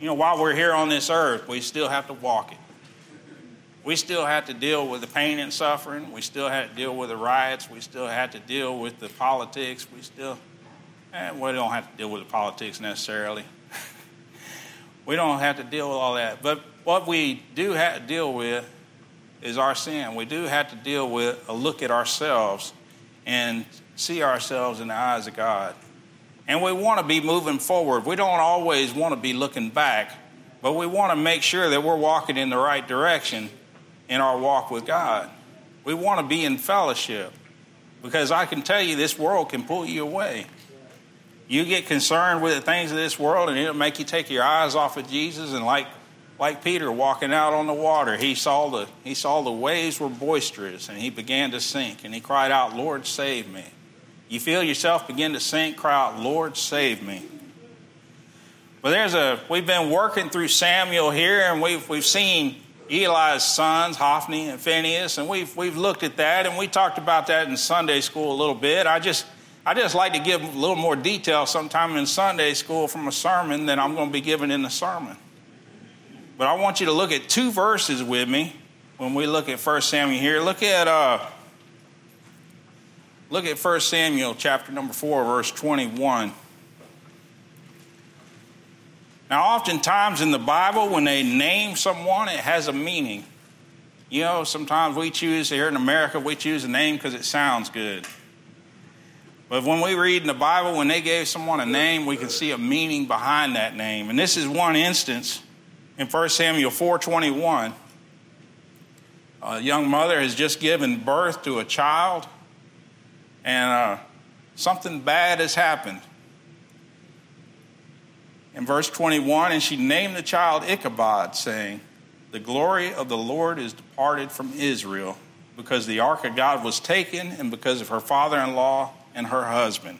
You know, while we're here on this earth, we still have to walk it. We still have to deal with the pain and suffering. We still have to deal with the riots. We still have to deal with the politics. We still, eh, we don't have to deal with the politics necessarily. we don't have to deal with all that. But what we do have to deal with is our sin. We do have to deal with a look at ourselves and see ourselves in the eyes of God. And we want to be moving forward. We don't always want to be looking back, but we want to make sure that we're walking in the right direction in our walk with God. We want to be in fellowship because I can tell you this world can pull you away. You get concerned with the things of this world and it'll make you take your eyes off of Jesus and like like Peter walking out on the water, he saw the he saw the waves were boisterous and he began to sink and he cried out, "Lord, save me." You feel yourself begin to sink, cry out, "Lord, save me." But there's a we've been working through Samuel here and we've we've seen Eli's sons, Hophni and Phinehas, and we've, we've looked at that and we talked about that in Sunday school a little bit. I just, I just like to give a little more detail sometime in Sunday school from a sermon than I'm going to be giving in the sermon. But I want you to look at two verses with me when we look at 1 Samuel here. Look at, uh, look at 1 Samuel chapter number 4, verse 21. Now, oftentimes in the Bible, when they name someone, it has a meaning. You know, sometimes we choose, here in America, we choose a name because it sounds good. But when we read in the Bible, when they gave someone a name, we can see a meaning behind that name. And this is one instance in 1 Samuel 4.21. A young mother has just given birth to a child, and uh, something bad has happened in verse 21 and she named the child Ichabod, saying, The glory of the Lord is departed from Israel, because the ark of God was taken, and because of her father in law and her husband.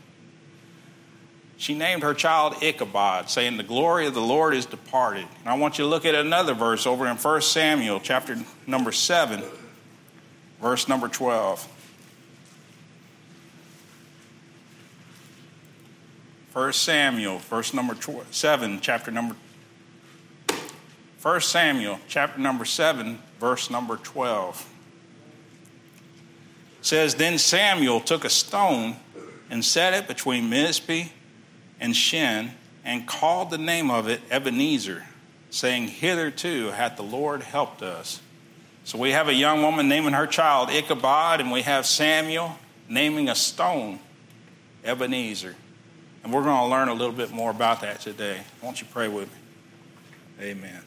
She named her child Ichabod, saying, The glory of the Lord is departed. And I want you to look at another verse over in 1 Samuel, chapter number 7, verse number 12. 1 Samuel, verse number 7, chapter number 1 Samuel, chapter number 7, verse number 12. It says, Then Samuel took a stone and set it between Mizpeh and Shen and called the name of it Ebenezer, saying, Hitherto hath the Lord helped us. So we have a young woman naming her child Ichabod, and we have Samuel naming a stone Ebenezer. And we're going to learn a little bit more about that today. Won't you pray with me? Amen.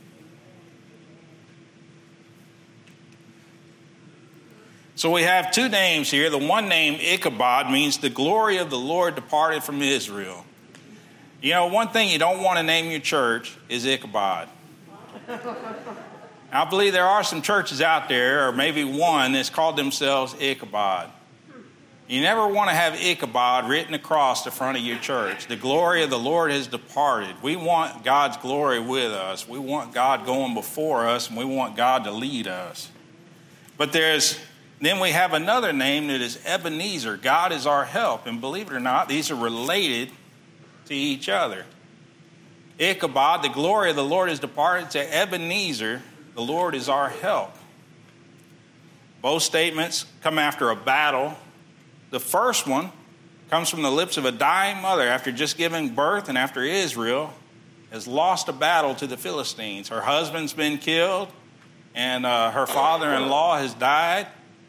So we have two names here. The one name, Ichabod, means the glory of the Lord departed from Israel. You know, one thing you don't want to name your church is Ichabod. I believe there are some churches out there, or maybe one, that's called themselves Ichabod. You never want to have Ichabod written across the front of your church. The glory of the Lord has departed. We want God's glory with us. We want God going before us, and we want God to lead us. But there's then we have another name that is Ebenezer. God is our help. And believe it or not, these are related to each other. Ichabod, the glory of the Lord is departed, to Ebenezer, the Lord is our help. Both statements come after a battle the first one comes from the lips of a dying mother after just giving birth and after Israel has lost a battle to the Philistines. Her husband's been killed, and uh, her father in law has died,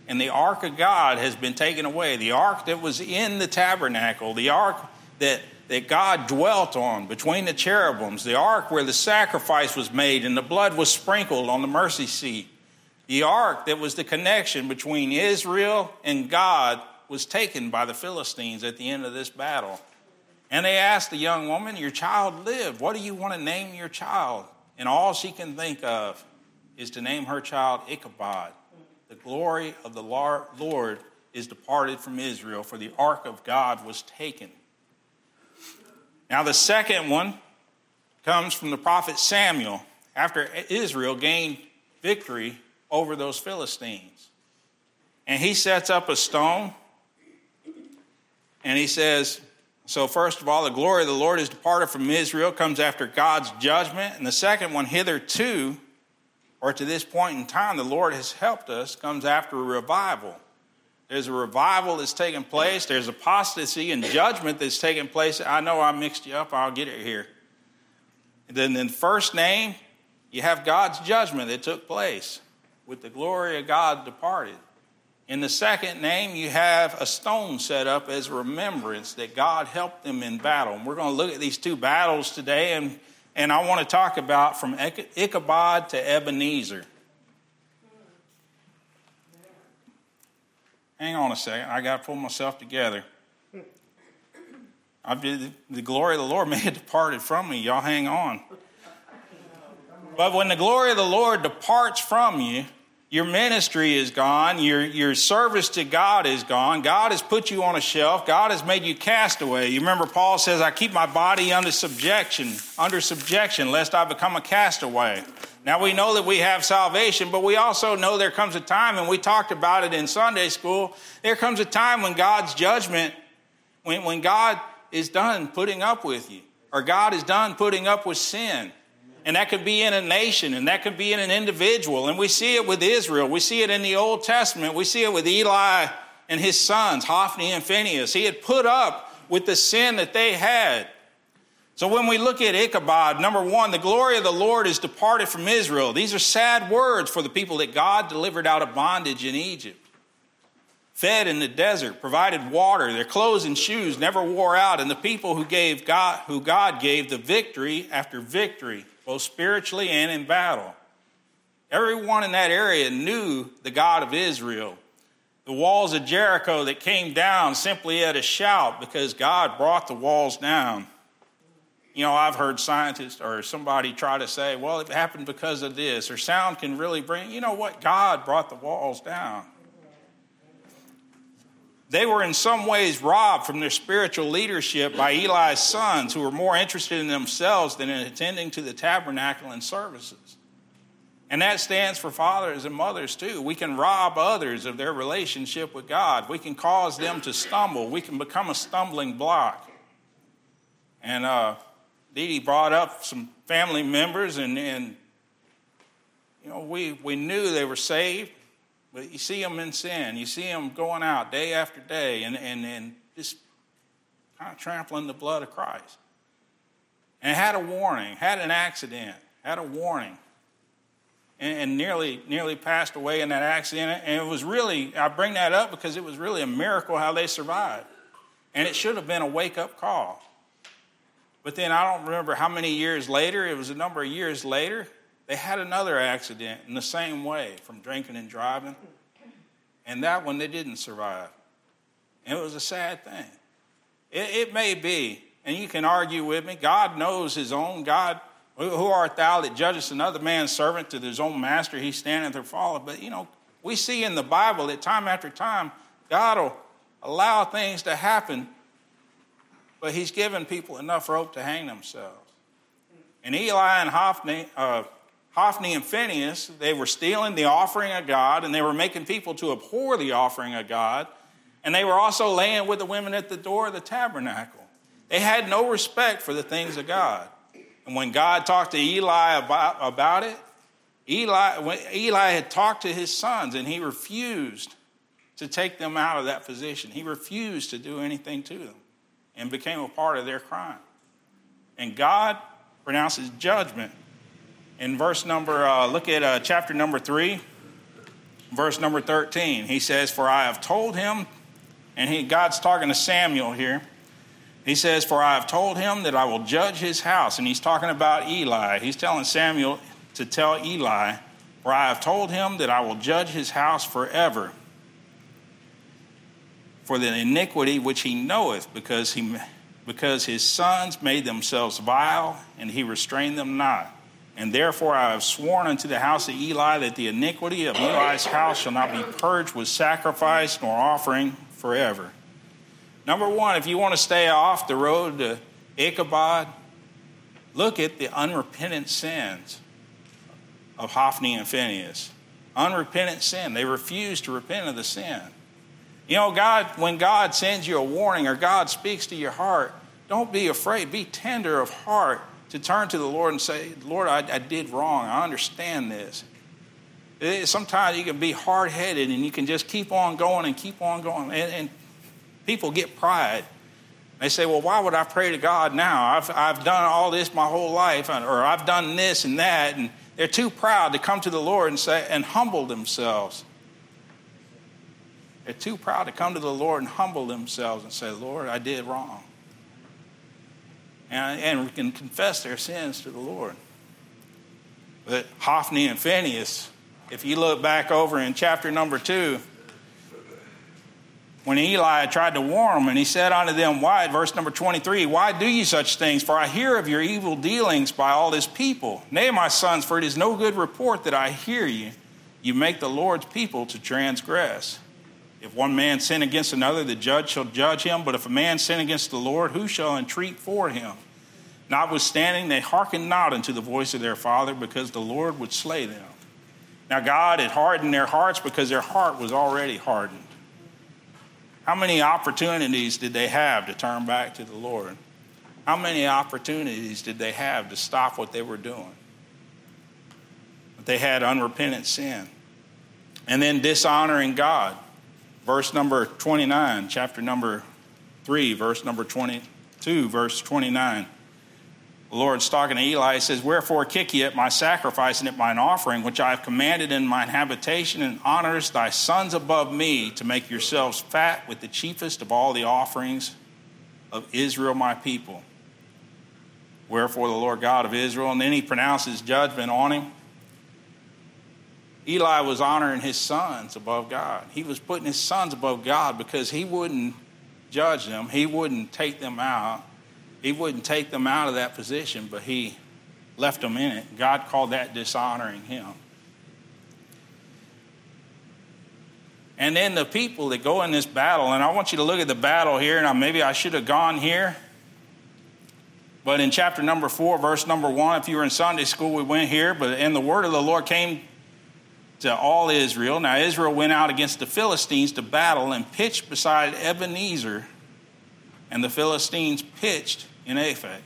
and the ark of God has been taken away. The ark that was in the tabernacle, the ark that, that God dwelt on between the cherubims, the ark where the sacrifice was made and the blood was sprinkled on the mercy seat, the ark that was the connection between Israel and God was taken by the Philistines at the end of this battle. And they asked the young woman, Your child lived. What do you want to name your child? And all she can think of is to name her child Ichabod. The glory of the Lord is departed from Israel, for the ark of God was taken. Now, the second one comes from the prophet Samuel after Israel gained victory over those Philistines. And he sets up a stone and he says, So, first of all, the glory of the Lord is departed from Israel, comes after God's judgment. And the second one, hitherto, or to this point in time, the Lord has helped us, comes after a revival. There's a revival that's taking place, there's apostasy and judgment that's taking place. I know I mixed you up, I'll get it here. And then, in the first name, you have God's judgment that took place with the glory of God departed. In the second name, you have a stone set up as remembrance that God helped them in battle. And we're going to look at these two battles today, and, and I want to talk about from Ichabod to Ebenezer. Hang on a second, I got to pull myself together. I've the glory of the Lord may have departed from me. Y'all hang on. But when the glory of the Lord departs from you, your ministry is gone. Your, your service to God is gone. God has put you on a shelf. God has made you castaway. You remember Paul says, I keep my body under subjection, under subjection, lest I become a castaway. Now we know that we have salvation, but we also know there comes a time, and we talked about it in Sunday school, there comes a time when God's judgment, when, when God is done putting up with you, or God is done putting up with sin and that could be in a nation, and that could be in an individual. And we see it with Israel. We see it in the Old Testament. We see it with Eli and his sons, Hophni and Phinehas. He had put up with the sin that they had. So when we look at Ichabod, number one, the glory of the Lord is departed from Israel. These are sad words for the people that God delivered out of bondage in Egypt. Fed in the desert, provided water, their clothes and shoes never wore out, and the people who gave God, who God gave the victory after victory both spiritually and in battle. Everyone in that area knew the God of Israel. The walls of Jericho that came down simply at a shout because God brought the walls down. You know, I've heard scientists or somebody try to say, well, it happened because of this, or sound can really bring, you know what? God brought the walls down. They were in some ways robbed from their spiritual leadership by Eli's sons, who were more interested in themselves than in attending to the tabernacle and services. And that stands for fathers and mothers too. We can rob others of their relationship with God. We can cause them to stumble. We can become a stumbling block. And uh, Dee Dee brought up some family members, and, and you know, we, we knew they were saved. But you see them in sin. You see them going out day after day and, and, and just kind of trampling the blood of Christ. And had a warning, had an accident, had a warning, and, and nearly, nearly passed away in that accident. And it was really, I bring that up because it was really a miracle how they survived. And it should have been a wake up call. But then I don't remember how many years later, it was a number of years later, they had another accident in the same way from drinking and driving, and that one they didn't survive. And it was a sad thing. It, it may be, and you can argue with me, God knows his own. God, who art thou that judgest another man's servant to his own master? He standeth or falleth. But, you know, we see in the Bible that time after time, God will allow things to happen, but he's given people enough rope to hang themselves. And Eli and Hophni, uh, Hophni and Phinehas, they were stealing the offering of God and they were making people to abhor the offering of God. And they were also laying with the women at the door of the tabernacle. They had no respect for the things of God. And when God talked to Eli about, about it, Eli, Eli had talked to his sons and he refused to take them out of that position. He refused to do anything to them and became a part of their crime. And God pronounces judgment in verse number, uh, look at uh, chapter number 3, verse number 13. He says, For I have told him, and he, God's talking to Samuel here. He says, For I have told him that I will judge his house. And he's talking about Eli. He's telling Samuel to tell Eli, For I have told him that I will judge his house forever for the iniquity which he knoweth, because, he, because his sons made themselves vile, and he restrained them not. And therefore I have sworn unto the house of Eli that the iniquity of Eli's house shall not be purged with sacrifice nor offering forever. Number one, if you want to stay off the road to Ichabod, look at the unrepentant sins of Hophni and Phinehas. Unrepentant sin. They refuse to repent of the sin. You know, God, when God sends you a warning or God speaks to your heart, Don't be afraid. Be tender of heart to turn to the Lord and say, Lord, I, I did wrong. I understand this. It, sometimes you can be hard headed and you can just keep on going and keep on going. And, and people get pride. They say, well, why would I pray to God now? I've, I've done all this my whole life, or I've done this and that. And they're too proud to come to the Lord and say, and humble themselves. They're too proud to come to the Lord and humble themselves and say, Lord, I did wrong. And, and we can confess their sins to the Lord. But Hophni and Phinehas, if you look back over in chapter number two, when Eli tried to warn them, and he said unto them, Why, verse number 23, Why do ye such things? For I hear of your evil dealings by all this people. Nay, my sons, for it is no good report that I hear you. You make the Lord's people to transgress. If one man sin against another, the judge shall judge him. But if a man sin against the Lord, who shall entreat for him? Notwithstanding, they hearkened not unto the voice of their father, because the Lord would slay them. Now, God had hardened their hearts because their heart was already hardened. How many opportunities did they have to turn back to the Lord? How many opportunities did they have to stop what they were doing? But they had unrepentant sin. And then dishonoring God. Verse number 29, chapter number 3, verse number 22, verse 29. The Lord's talking to Eli. He says, Wherefore kick ye at my sacrifice and at mine offering, which I have commanded in mine habitation, and honors thy sons above me, to make yourselves fat with the chiefest of all the offerings of Israel, my people. Wherefore the Lord God of Israel, and then he pronounces judgment on him. Eli was honoring his sons above God. He was putting his sons above God because he wouldn't judge them, he wouldn't take them out he wouldn't take them out of that position, but he left them in it. God called that dishonoring him. And then the people that go in this battle, and I want you to look at the battle here, and maybe I should have gone here. But in chapter number four, verse number one, if you were in Sunday school, we went here. But and the word of the Lord came to all Israel. Now Israel went out against the Philistines to battle and pitched beside Ebenezer, and the Philistines pitched in Aphek.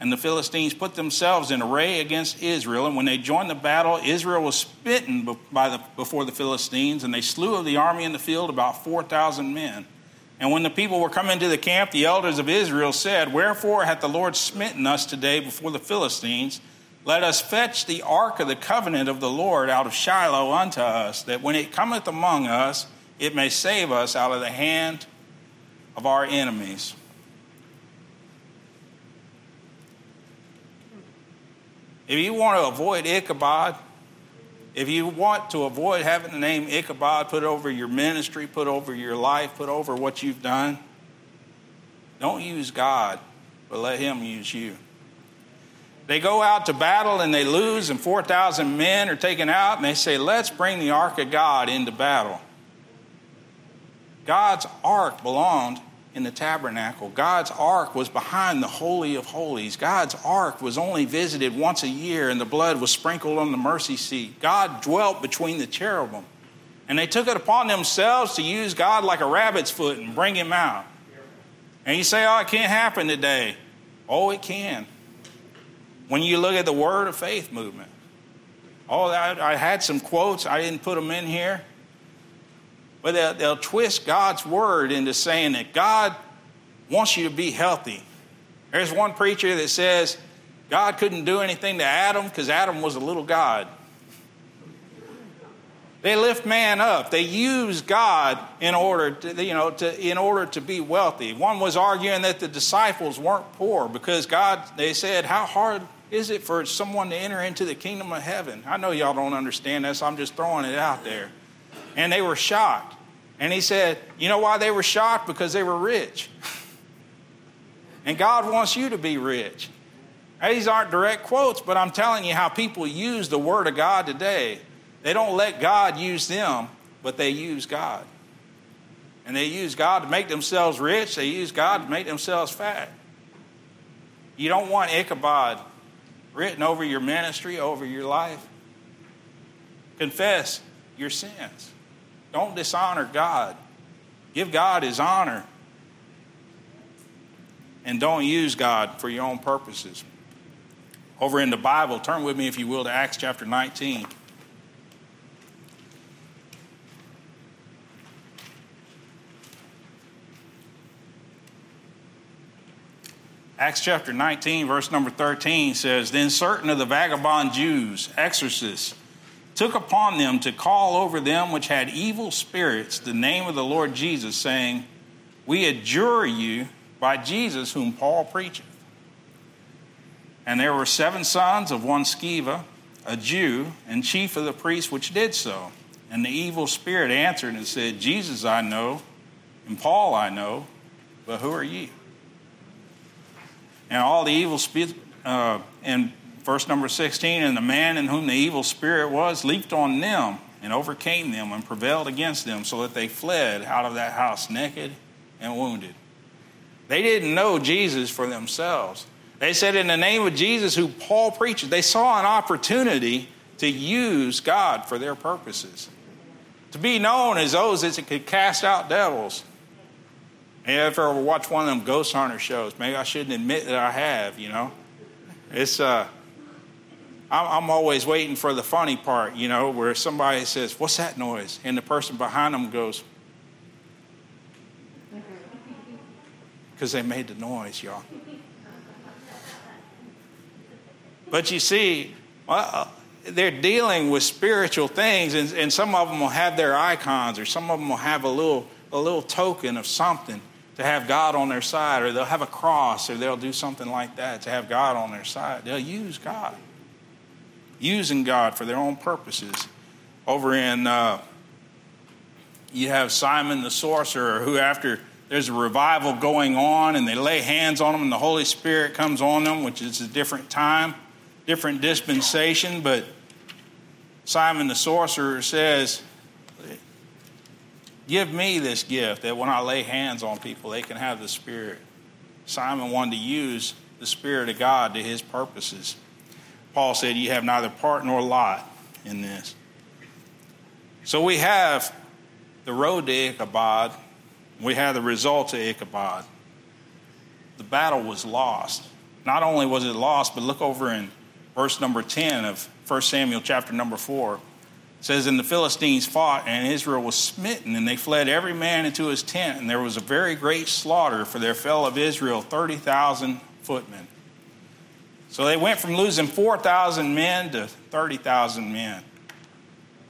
And the Philistines put themselves in array against Israel. And when they joined the battle, Israel was smitten by the, before the Philistines, and they slew of the army in the field about 4,000 men. And when the people were coming to the camp, the elders of Israel said, Wherefore hath the Lord smitten us today before the Philistines? Let us fetch the ark of the covenant of the Lord out of Shiloh unto us, that when it cometh among us, it may save us out of the hand of our enemies. If you want to avoid Ichabod, if you want to avoid having the name Ichabod put over your ministry, put over your life, put over what you've done, don't use God, but let Him use you. They go out to battle and they lose, and 4,000 men are taken out, and they say, Let's bring the ark of God into battle. God's ark belonged in the tabernacle. God's ark was behind the Holy of Holies. God's ark was only visited once a year, and the blood was sprinkled on the mercy seat. God dwelt between the cherubim. And they took it upon themselves to use God like a rabbit's foot and bring him out. And you say, oh, it can't happen today. Oh, it can. When you look at the Word of Faith movement. Oh, I, had some quotes. I didn't put them in here. But they'll, they'll twist God's word into saying that God wants you to be healthy. There's one preacher that says God couldn't do anything to Adam because Adam was a little God. They lift man up. They use God in order to, you know, to, in order to be wealthy. One was arguing that the disciples weren't poor because God, they said, how hard is it for someone to enter into the kingdom of heaven? I know y'all don't understand this. I'm just throwing it out there. And they were shocked. And he said, You know why they were shocked? Because they were rich. and God wants you to be rich. These aren't direct quotes, but I'm telling you how people use the Word of God today. They don't let God use them, but they use God. And they use God to make themselves rich, they use God to make themselves fat. You don't want Ichabod written over your ministry, over your life. Confess your sins. Don't dishonor God. Give God his honor. and don't use God for your own purposes. Over in the Bible, turn with me, if you will, to Acts chapter 19. Acts chapter 19, verse number 13 says Then certain of the vagabond Jews, exorcists, took upon them to call over them which had evil spirits the name of the Lord Jesus, saying, We adjure you by Jesus whom Paul preacheth. And there were seven sons of one Sceva, a Jew, and chief of the priests which did so. And the evil spirit answered and said, Jesus I know, and Paul I know, but who are ye? And all the evil spirit, uh, in verse number 16, and the man in whom the evil spirit was leaped on them and overcame them and prevailed against them, so that they fled out of that house naked and wounded. They didn't know Jesus for themselves. They said, in the name of Jesus, who Paul preaches, they saw an opportunity to use God for their purposes. To be known as those that could cast out devils, you ever watch one of them ghost hunter shows? Maybe I shouldn't admit that I have, you know. It's, uh, I'm always waiting for the funny part, you know, where somebody says, What's that noise? And the person behind them goes, mm-hmm. Because they made the noise, y'all. But you see, well, they're dealing with spiritual things, and, and some of them will have their icons, or some of them will have a little, a little token of something to have God on their side, or they'll have a cross, or they'll do something like that to have God on their side. They'll use God, using God for their own purposes. Over in, uh, you have Simon the sorcerer, who after there's a revival going on and they lay hands on them and the Holy Spirit comes on them, which is a different time, different dispensation, but Simon the sorcerer says, Give me this gift that when I lay hands on people, they can have the Spirit. Simon wanted to use the Spirit of God to his purposes. Paul said, You have neither part nor lot in this. So we have the road to Ichabod, we have the result to Ichabod. The battle was lost. Not only was it lost, but look over in verse number 10 of 1 Samuel chapter number 4 says, And the Philistines fought, and Israel was smitten, and they fled every man into his tent, and there was a very great slaughter, for there fell of Israel 30,000 footmen. So they went from losing 4,000 men to 30,000 men.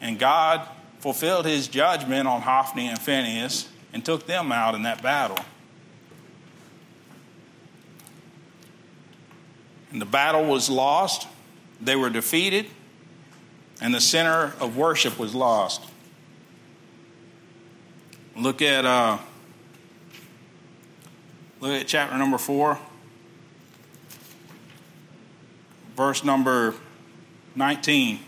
And God fulfilled his judgment on Hophni and Phinehas and took them out in that battle. And the battle was lost, they were defeated and the center of worship was lost. Look at uh, look at chapter number four, verse number nineteen.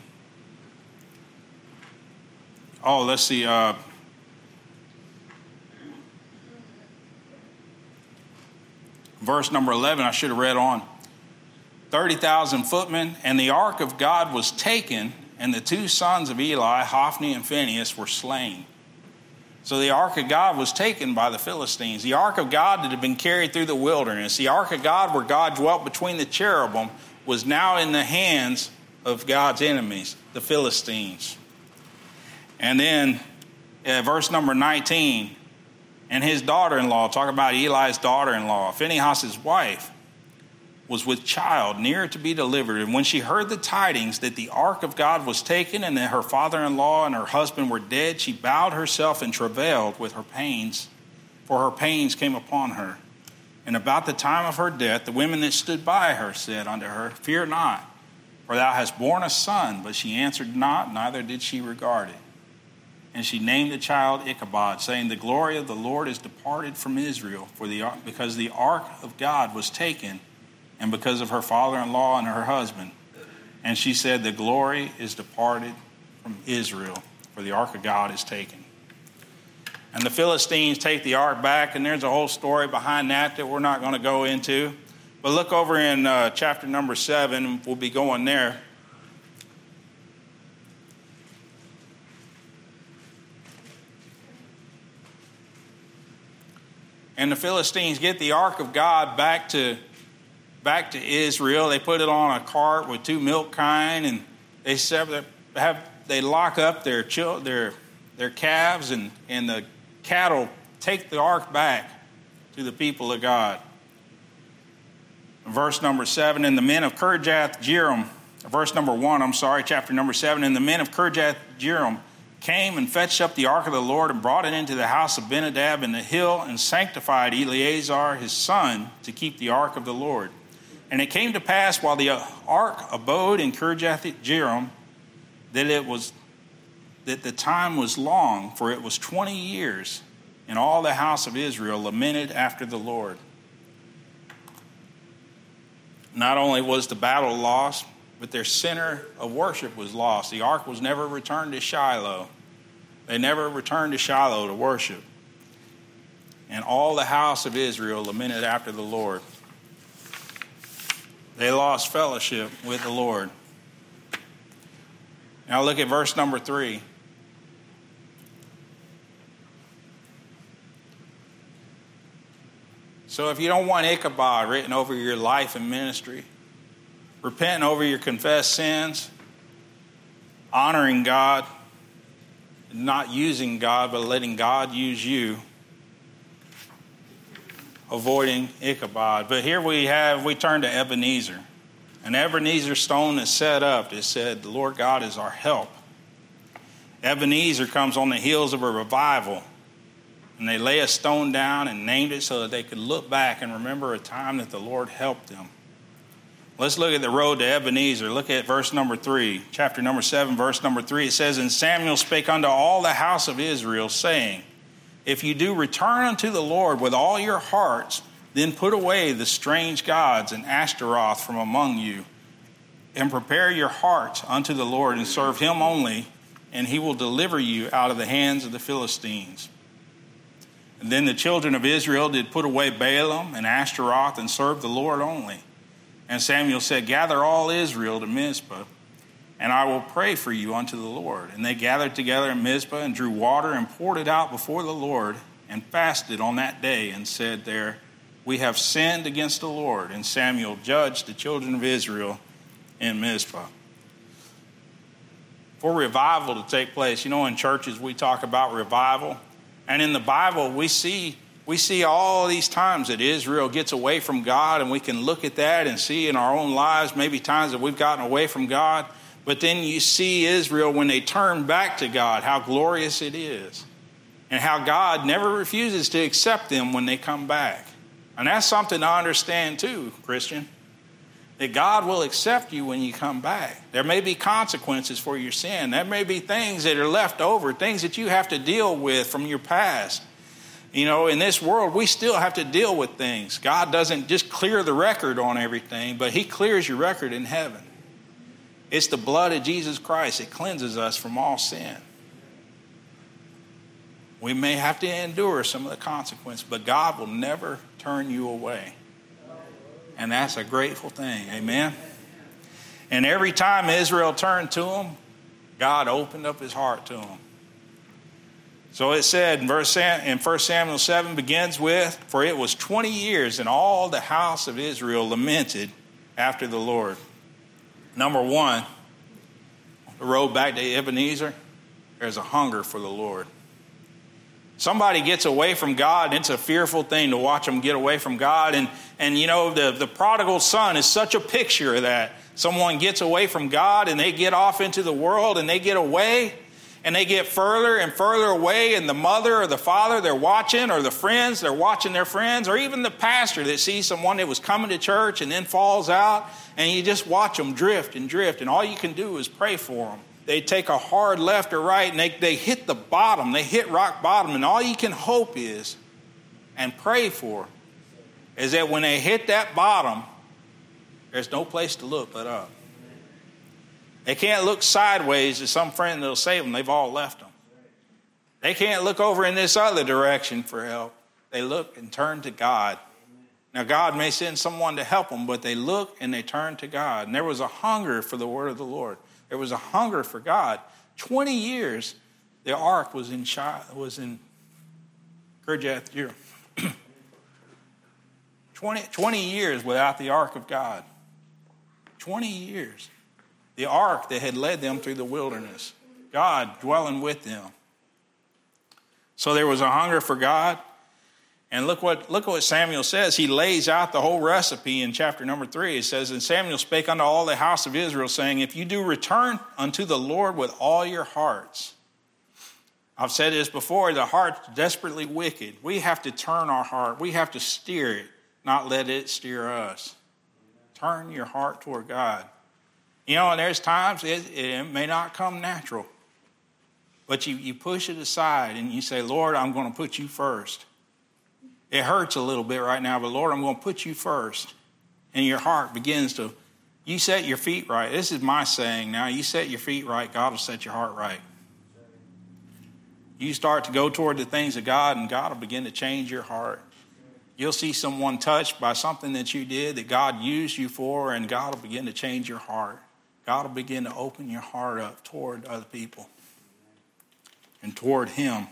Oh, let's see. Uh, verse number 11, I should have read on. 30,000 footmen, and the ark of God was taken, and the two sons of Eli, Hophni and Phinehas, were slain. So the ark of God was taken by the Philistines. The ark of God that had been carried through the wilderness, the ark of God where God dwelt between the cherubim, was now in the hands of God's enemies, the Philistines. And then uh, verse number 19, and his daughter in law, talk about Eli's daughter in law, Phinehas' wife, was with child, near to be delivered. And when she heard the tidings that the ark of God was taken and that her father in law and her husband were dead, she bowed herself and travailed with her pains, for her pains came upon her. And about the time of her death, the women that stood by her said unto her, Fear not, for thou hast borne a son. But she answered not, neither did she regard it. And she named the child Ichabod, saying, The glory of the Lord is departed from Israel, for the, because the ark of God was taken and because of her father in law and her husband. And she said, The glory is departed from Israel, for the ark of God is taken. And the Philistines take the ark back, and there's a whole story behind that that we're not going to go into. But look over in uh, chapter number seven, we'll be going there. and the Philistines get the ark of God back to back to Israel. They put it on a cart with two milk kine, and they have they lock up their their their calves, and and the cattle take the ark back to the people of God. Verse number seven, and the men of Kirjath Jearim, verse number one, I'm sorry, chapter number seven, and the men of Kirjath Jearim came and fetched up the ark of the Lord and brought it into the house of Abinadab in the hill and sanctified Eleazar his son to keep the ark of the Lord. And it came to pass while the ark abode in Kirjath Jearim that it was that the time was long, for it was twenty years, and all the house of Israel lamented after the Lord. Not only was the battle lost, but their center of worship was lost. The ark was never returned to Shiloh. They never returned to Shiloh to worship. And all the house of Israel lamented after the Lord. They lost fellowship with the Lord. Now look at verse number three. So if you don't want Ichabod written over your life and ministry, repenting over your confessed sins, honoring God, not using God, but letting God use you, avoiding Ichabod. But here we have, we turn to Ebenezer. An Ebenezer stone is set up that said, The Lord God is our help. Ebenezer comes on the heels of a revival and they lay a stone down and named it so that they could look back and remember a time that the Lord helped them. Let's look at the road to Ebenezer. Look at verse number three, chapter number seven, verse number three. It says, And Samuel spake unto all the house of Israel, saying, If you do return unto the Lord with all your hearts, then put away the strange gods and Ashtaroth from among you, and prepare your hearts unto the Lord, and serve him only, and he will deliver you out of the hands of the Philistines. And then the children of Israel did put away Baalim and Ashtaroth and serve the Lord only. And Samuel said, Gather all Israel to Mizpah, and I will pray for you unto the Lord. And they gathered together in Mizpah and drew water and poured it out before the Lord and fasted on that day and said there, We have sinned against the Lord. And Samuel judged the children of Israel in Mizpah. For revival to take place, you know, in churches we talk about revival. And in the Bible, we see, we see all these times that Israel gets away from God, and we can look at that and see in our own lives maybe times that we've gotten away from God. But then you see Israel when they turn back to God, how glorious it is, and how God never refuses to accept them when they come back. And that's something to understand too, Christian that God will accept you when you come back. There may be consequences for your sin. There may be things that are left over, things that you have to deal with from your past. You know, in this world, we still have to deal with things. God doesn't just clear the record on everything, but He clears your record in heaven. It's the blood of Jesus Christ that cleanses us from all sin. We may have to endure some of the consequences, but God will never turn you away. And that's a grateful thing. Amen. And every time Israel turned to him, God opened up his heart to him. So it said in verse in 1 Samuel 7 begins with, For it was 20 years, and all the house of Israel lamented after the Lord. Number one, the road back to Ebenezer, there's a hunger for the Lord. Somebody gets away from God, it's a fearful thing to watch them get away from God. And, and you know, the, the prodigal son is such a picture of that. Someone gets away from God and they get off into the world and they get away and they get further and further away. And the mother or the father, they're watching, or the friends, they're watching their friends, or even the pastor that sees someone that was coming to church and then falls out. And you just watch them drift and drift. And all you can do is pray for them they take a hard left or right and they, they hit the bottom, they hit rock bottom, and all you can hope is and pray for is that when they hit that bottom, there's no place to look but up. They can't look sideways to some friend that'll save them. They've all left them. They can't look over in this other direction for help. They look and turn to God. Now, God may send someone to help them, but they look and they turn to God. And there was a hunger for the word of the Lord. There was a hunger for God. 20 years, the ark was in, was in Kirjath 20, 20 years without the ark of God. 20 years. The ark that had led them through the wilderness. God dwelling with them. So there was a hunger for God. And look what, look what Samuel says. He lays out the whole recipe in chapter number three. It says, And Samuel spake unto all the house of Israel, saying, If you do return unto the Lord with all your hearts. I've said this before, the heart's desperately wicked. We have to turn our heart. We have to steer it, not let it steer us. Turn your heart toward God. You know, there's times it, it may not come natural, but you, you push it aside and you say, Lord, I'm going to put you first. It hurts a little bit right now, but Lord, I'm going to put you first. And your heart begins to, you set your feet right. This is my saying now. You set your feet right, God will set your heart right. You start to go toward the things of God, and God will begin to change your heart. You'll see someone touched by something that you did that God used you for, and God will begin to change your heart. God will begin to open your heart up toward other people and toward Him.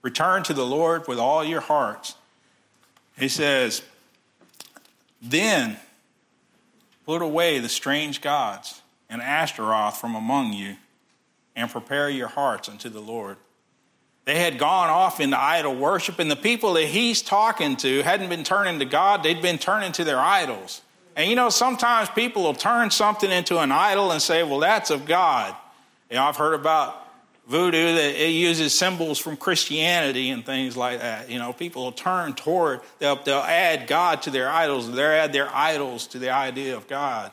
Return to the Lord with all your hearts he says, Then put away the strange gods and Ashtaroth from among you, and prepare your hearts unto the Lord. They had gone off into idol worship, and the people that he's talking to hadn't been turning to God, they'd been turning to their idols. And you know, sometimes people will turn something into an idol and say, well, that's of God. You know, I've heard about voodoo that it uses symbols from Christianity and things like that. You know, people will turn toward, they'll, they'll add God to their idols, they'll add their idols to the idea of God.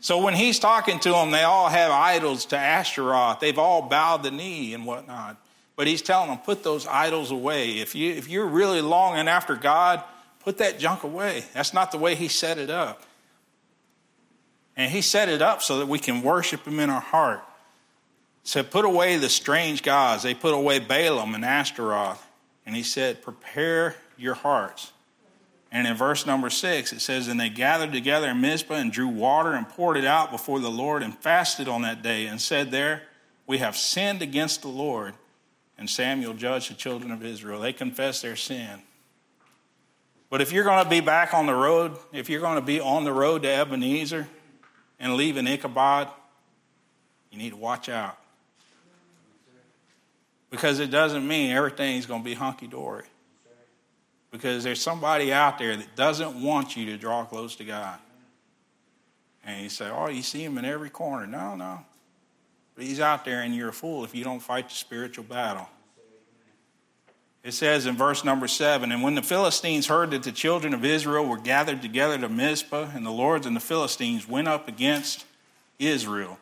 So when he's talking to them, they all have idols to Ashtaroth. They've all bowed the knee and whatnot. But he's telling them, put those idols away. If, you, if you're really longing after God, put that junk away. That's not the way he set it up. And he set it up so that we can worship him in our heart So Put away the strange gods. They put away Balaam and Ashtaroth. And he said, Prepare your hearts. And in verse number six, it says, And they gathered together in Mizpah and drew water and poured it out before the Lord and fasted on that day and said, There, we have sinned against the Lord. And Samuel judged the children of Israel. They confessed their sin. But if you're going to be back on the road, if you're going to be on the road to Ebenezer and leaving Ichabod, you need to watch out because it doesn't mean everything's going to be hunky dory. Because there's somebody out there that doesn't want you to draw close to God. And you say, Oh, you see him in every corner. No, no. But he's out there and you're a fool if you don't fight the spiritual battle. It says in verse number seven, and when the Philistines heard that the children of Israel were gathered together to Mizpah, and the lords and the Philistines went up against Israel,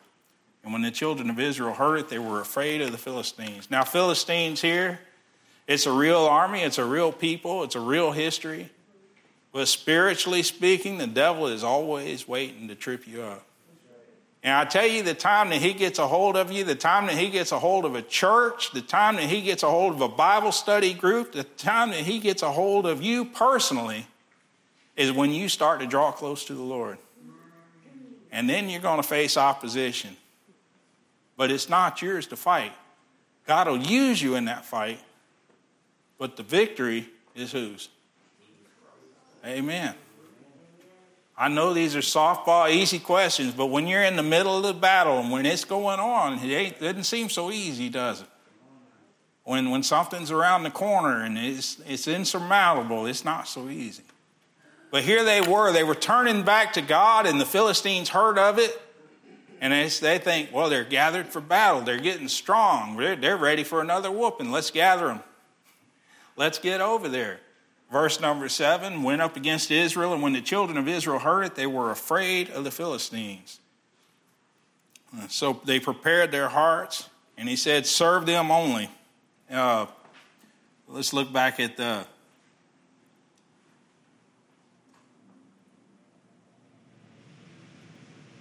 and when the children of Israel heard it, they were afraid of the Philistines. Now, Philistines here, it's a real army, it's a real people, it's a real history. But spiritually speaking, the devil is always waiting to trip you up. And I tell you, the time that he gets a hold of you, the time that he gets a hold of a church, the time that he gets a hold of a Bible study group, the time that he gets a hold of you personally is when you start to draw close to the Lord. And then you're going to face opposition but it's not yours to fight. God will use you in that fight, but the victory is whose? Amen. I know these are softball, easy questions, but when you're in the middle of the battle and when it's going on, it doesn't seem so easy, does it? When, when something's around the corner and it's, it's insurmountable, it's not so easy. But here they were, they were turning back to God, and the Philistines heard of it, and they, they think, well, they're gathered for battle. They're getting strong. They're, they're ready for another whooping. Let's gather them. Let's get over there. Verse number seven went up against Israel, and when the children of Israel heard it, they were afraid of the Philistines. So they prepared their hearts, and he said, Serve them only. Uh, let's look back at the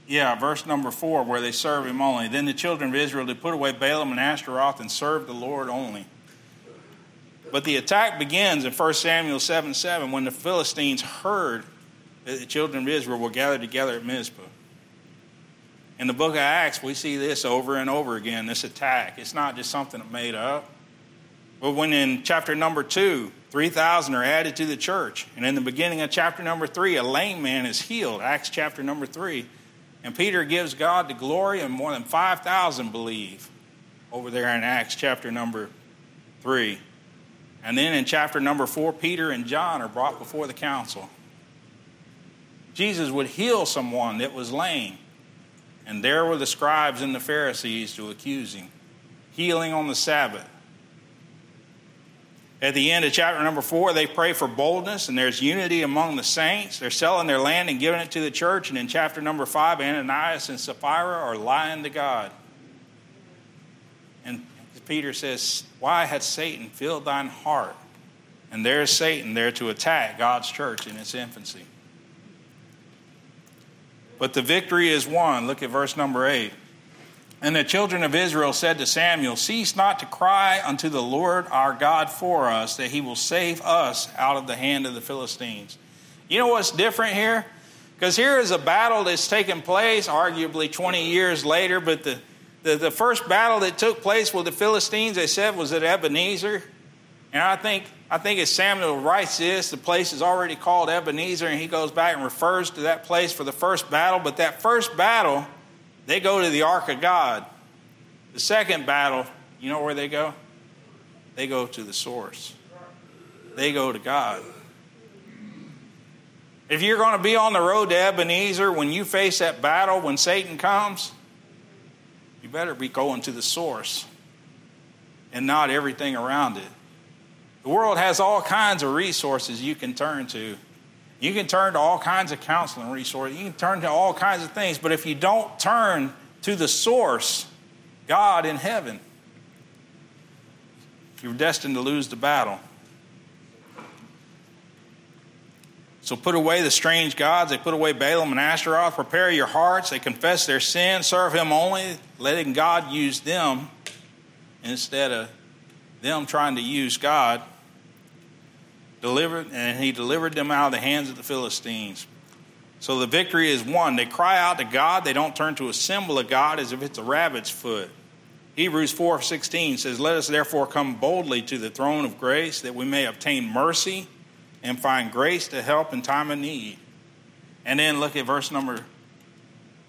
Yeah, verse number four, where they serve him only. Then the children of Israel did put away Balaam and Ashtaroth and served the Lord only. But the attack begins in 1 Samuel 7 7 when the Philistines heard that the children of Israel were gathered together at Mizpah. In the book of Acts, we see this over and over again this attack. It's not just something made up. But when in chapter number two, 3,000 are added to the church. And in the beginning of chapter number three, a lame man is healed, Acts chapter number three. And Peter gives God the glory, and more than 5,000 believe over there in Acts chapter number three. And then in chapter number four, Peter and John are brought before the council. Jesus would heal someone that was lame, and there were the scribes and the Pharisees to accuse him. Healing on the Sabbath. At the end of chapter number four, they pray for boldness and there's unity among the saints. They're selling their land and giving it to the church. And in chapter number five, Ananias and Sapphira are lying to God. Peter says, Why had Satan filled thine heart? And there's Satan there to attack God's church in its infancy. But the victory is won. Look at verse number eight. And the children of Israel said to Samuel, Cease not to cry unto the Lord our God for us, that he will save us out of the hand of the Philistines. You know what's different here? Because here is a battle that's taken place, arguably 20 years later, but the, the, the first battle that took place with the Philistines, they said, was at Ebenezer. And I think, I think as Samuel writes this, the place is already called Ebenezer, and he goes back and refers to that place for the first battle. But that first battle, they go to the Ark of God. The second battle, you know where they go? They go to the source. They go to God. If you're going to be on the road to Ebenezer when you face that battle, when Satan comes, you better be going to the source and not everything around it. The world has all kinds of resources you can turn to you can turn to all kinds of counseling resources. You can turn to all kinds of things. But if you don't turn to the source, God in heaven, you're destined to lose the battle. So put away the strange gods. They put away Baalim and Ashtaroth. Prepare your hearts. They confess their sin. Serve Him only, letting God use them instead of them trying to use God delivered, and he delivered them out of the hands of the Philistines. So the victory is won. They cry out to God. They don't turn to a symbol of God as if it's a rabbit's foot. Hebrews 4:16 says, "Let us therefore come boldly to the throne of grace that we may obtain mercy and find grace to help in time of need." And then look at verse number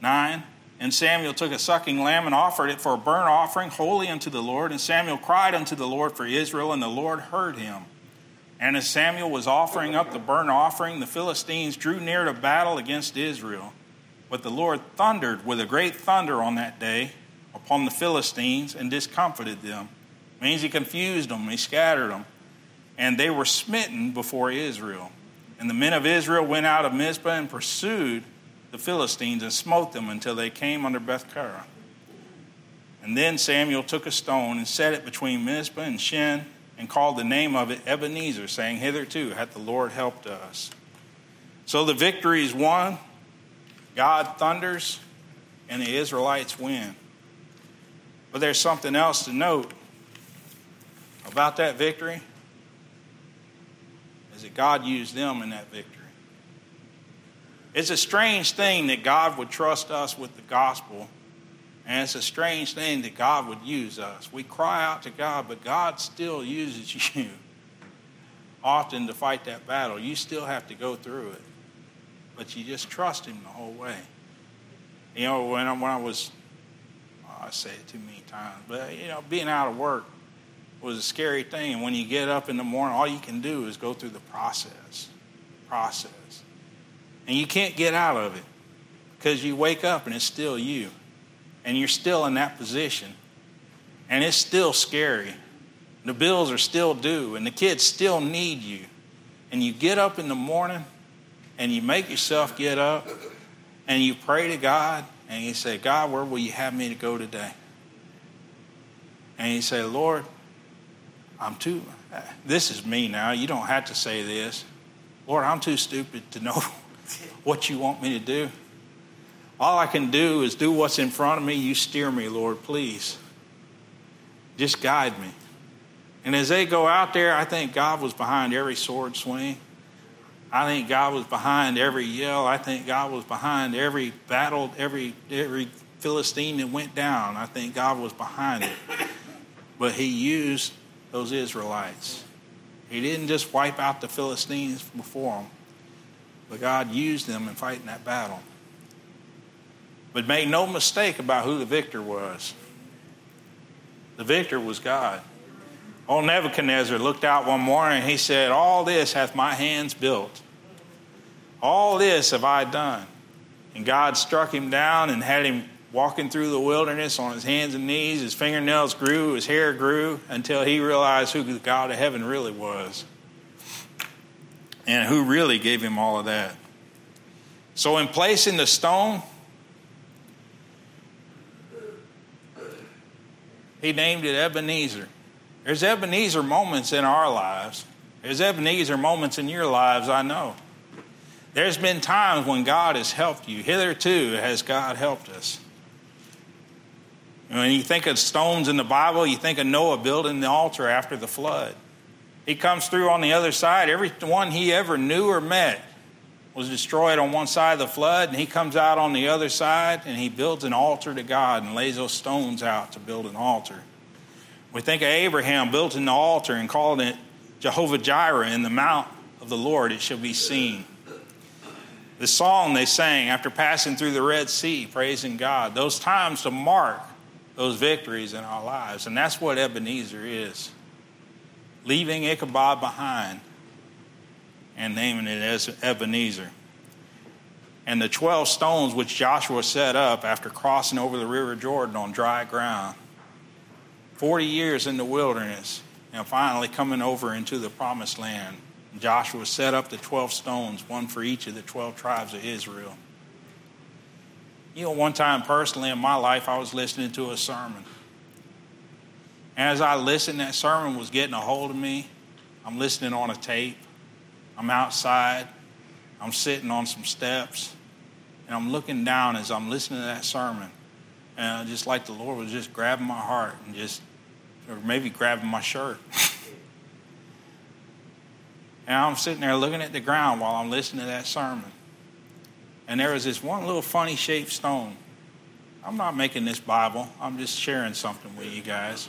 9. And Samuel took a sucking lamb and offered it for a burnt offering holy unto the Lord. And Samuel cried unto the Lord for Israel, and the Lord heard him. And as Samuel was offering up the burnt offering, the Philistines drew near to battle against Israel. But the Lord thundered with a great thunder on that day upon the Philistines and discomfited them. Means he confused them, he scattered them. And they were smitten before Israel. And the men of Israel went out of Mizpah and pursued the Philistines and smote them until they came under Bethkara. And then Samuel took a stone and set it between Mizpah and Shen and called the name of it Ebenezer, saying, Hitherto hath the Lord helped us. So the victory is won, God thunders, and the Israelites win. But there's something else to note about that victory is that God used them in that victory. It's a strange thing that God would trust us with the gospel and it's a strange thing that God would use us. We cry out to God, but God still uses you often to fight that battle. You still have to go through it, but you just trust Him the whole way. You know, when I, when I was, oh, I say it too many times, but you know, being out of work was a scary thing. And when you get up in the morning, all you can do is go through the process, process, and you can't get out of it because you wake up and it's still you and you're still in that position. And it's still scary. The bills are still due, and the kids still need you. And you get up in the morning and you make yourself get up and you pray to God and you say, God, where will you have me to go today? And you say, Lord, I'm too, this is me now. You don't have to say this. Lord, I'm too stupid to know what you want me to do. All I can do is do what's in front of me. You steer me, Lord, please. Just guide me. And as they go out there, I think God was behind every sword swing. I think God was behind every yell. I think God was behind every battle, every every Philistine that went down. I think God was behind it. But he used those Israelites. He didn't just wipe out the Philistines before them, but God used them in fighting that battle. But make no mistake about who the victor was. The victor was God. Old Nebuchadnezzar looked out one morning and he said, All this hath my hands built. All this have I done. And God struck him down and had him walking through the wilderness on his hands and knees. His fingernails grew, his hair grew, until he realized who the God of heaven really was and who really gave him all of that. So, in placing the stone, he named it Ebenezer. There's Ebenezer moments in our lives. There's Ebenezer moments in your lives, I know. There's been times when God has helped you. Hitherto has God helped us. When you think of stones in the Bible, you think of Noah building the altar after the flood. He comes through on the other side. Everyone he ever knew or met was destroyed on one side of the flood, and he comes out on the other side and he builds an altar to God and lays those stones out to build an altar. We think of Abraham built an altar and called it Jehovah Jireh in the mount of the Lord, it shall be seen. The song they sang after passing through the Red Sea, praising God, those times to mark those victories in our lives. And that's what Ebenezer is leaving Ichabod behind and naming it as Ebenezer. And the 12 stones which Joshua set up after crossing over the River Jordan on dry ground, 40 years in the wilderness, and finally coming over into the promised land. Joshua set up the 12 stones, one for each of the 12 tribes of Israel. You know, one time personally in my life, I was listening to a sermon. As I listened, that sermon was getting a hold of me. I'm listening on a tape. I'm outside. I'm sitting on some steps. And I'm looking down as I'm listening to that sermon. And just like the Lord was just grabbing my heart and just, or maybe grabbing my shirt. and I'm sitting there looking at the ground while I'm listening to that sermon and there was this one little funny shaped stone. I'm not making this Bible, I'm just sharing something with you guys.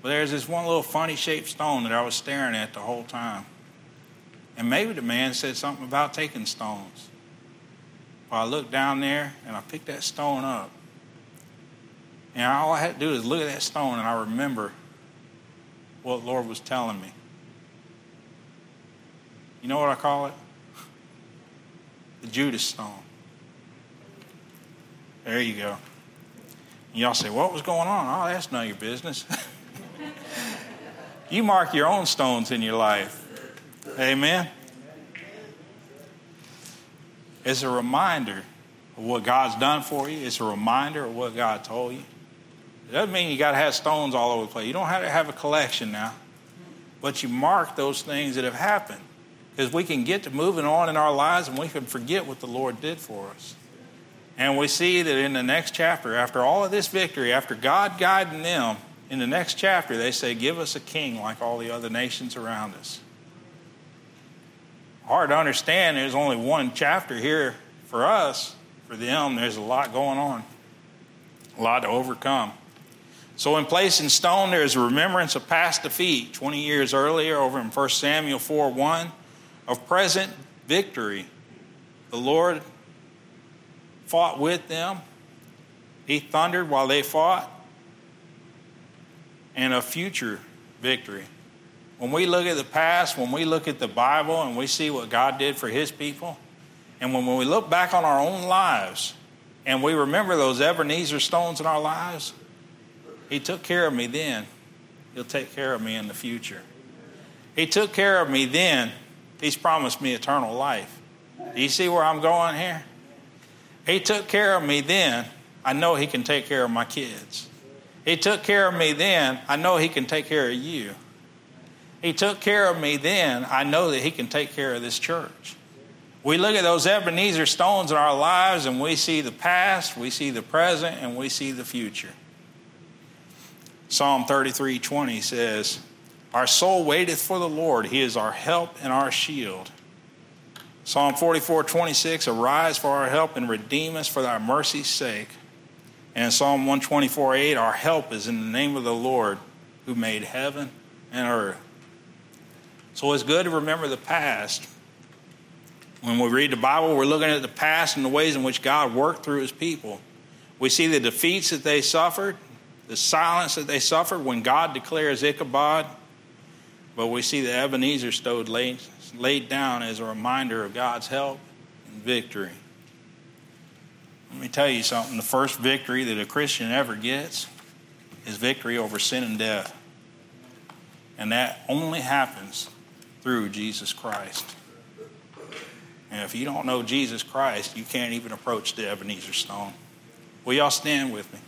But there's this one little funny shaped stone that I was staring at the whole time. And maybe the man said something about taking stones. Well, I looked down there and I picked that stone up. And all I had to do is look at that stone and I remember what the Lord was telling me. You know what I call it? The Judas stone. There you go. Y'all say, What was going on? Oh, that's none of your business. you mark your own stones in your life. Amen. It's a reminder of what God's done for you, it's a reminder of what God told you. It doesn't mean you got to have stones all over the place. You don't have to have a collection now, but you mark those things that have happened because we can get to moving on in our lives and we can forget what the Lord did for us. And we see that in the next chapter, after all of this victory, after God guiding them, in the next chapter, they say, Give us a king like all the other nations around us. Hard to understand, there's only one chapter here for us. For them, there's a lot going on, a lot to overcome. So, in place stone, there's a remembrance of past defeat 20 years earlier over in 1 Samuel 4 1 of present victory. The Lord fought with them, He thundered while they fought, and a future victory. When we look at the past, when we look at the Bible and we see what God did for His people, and when we look back on our own lives and we remember those Ebenezer stones in our lives, He took care of me then. He'll take care of me in the future. He took care of me then He's promised me eternal life. Do you see where I'm going here? He took care of me then. I know He can take care of my kids. He took care of me then. I know He can take care of you. He took care of me then. I know that He can take care of this church. We look at those Ebenezer stones in our lives and we see the past, we see the present, and we see the future. Psalm 33 20 says, our soul waiteth for the Lord. He is our help and our shield. Psalm 44 26, arise for our help and redeem us for thy mercy's sake. And Psalm 124 8, our help is in the name of the Lord who made heaven and earth. So it's good to remember the past. When we read the Bible, we're looking at the past and the ways in which God worked through his people. We see the defeats that they suffered, the silence that they suffered when God declares Ichabod, but we see the Ebenezer stone laid, laid down as a reminder of God's help and victory. Let me tell you something the first victory that a Christian ever gets is victory over sin and death. And that only happens through Jesus Christ. And if you don't know Jesus Christ, you can't even approach the Ebenezer stone. Will y'all stand with me?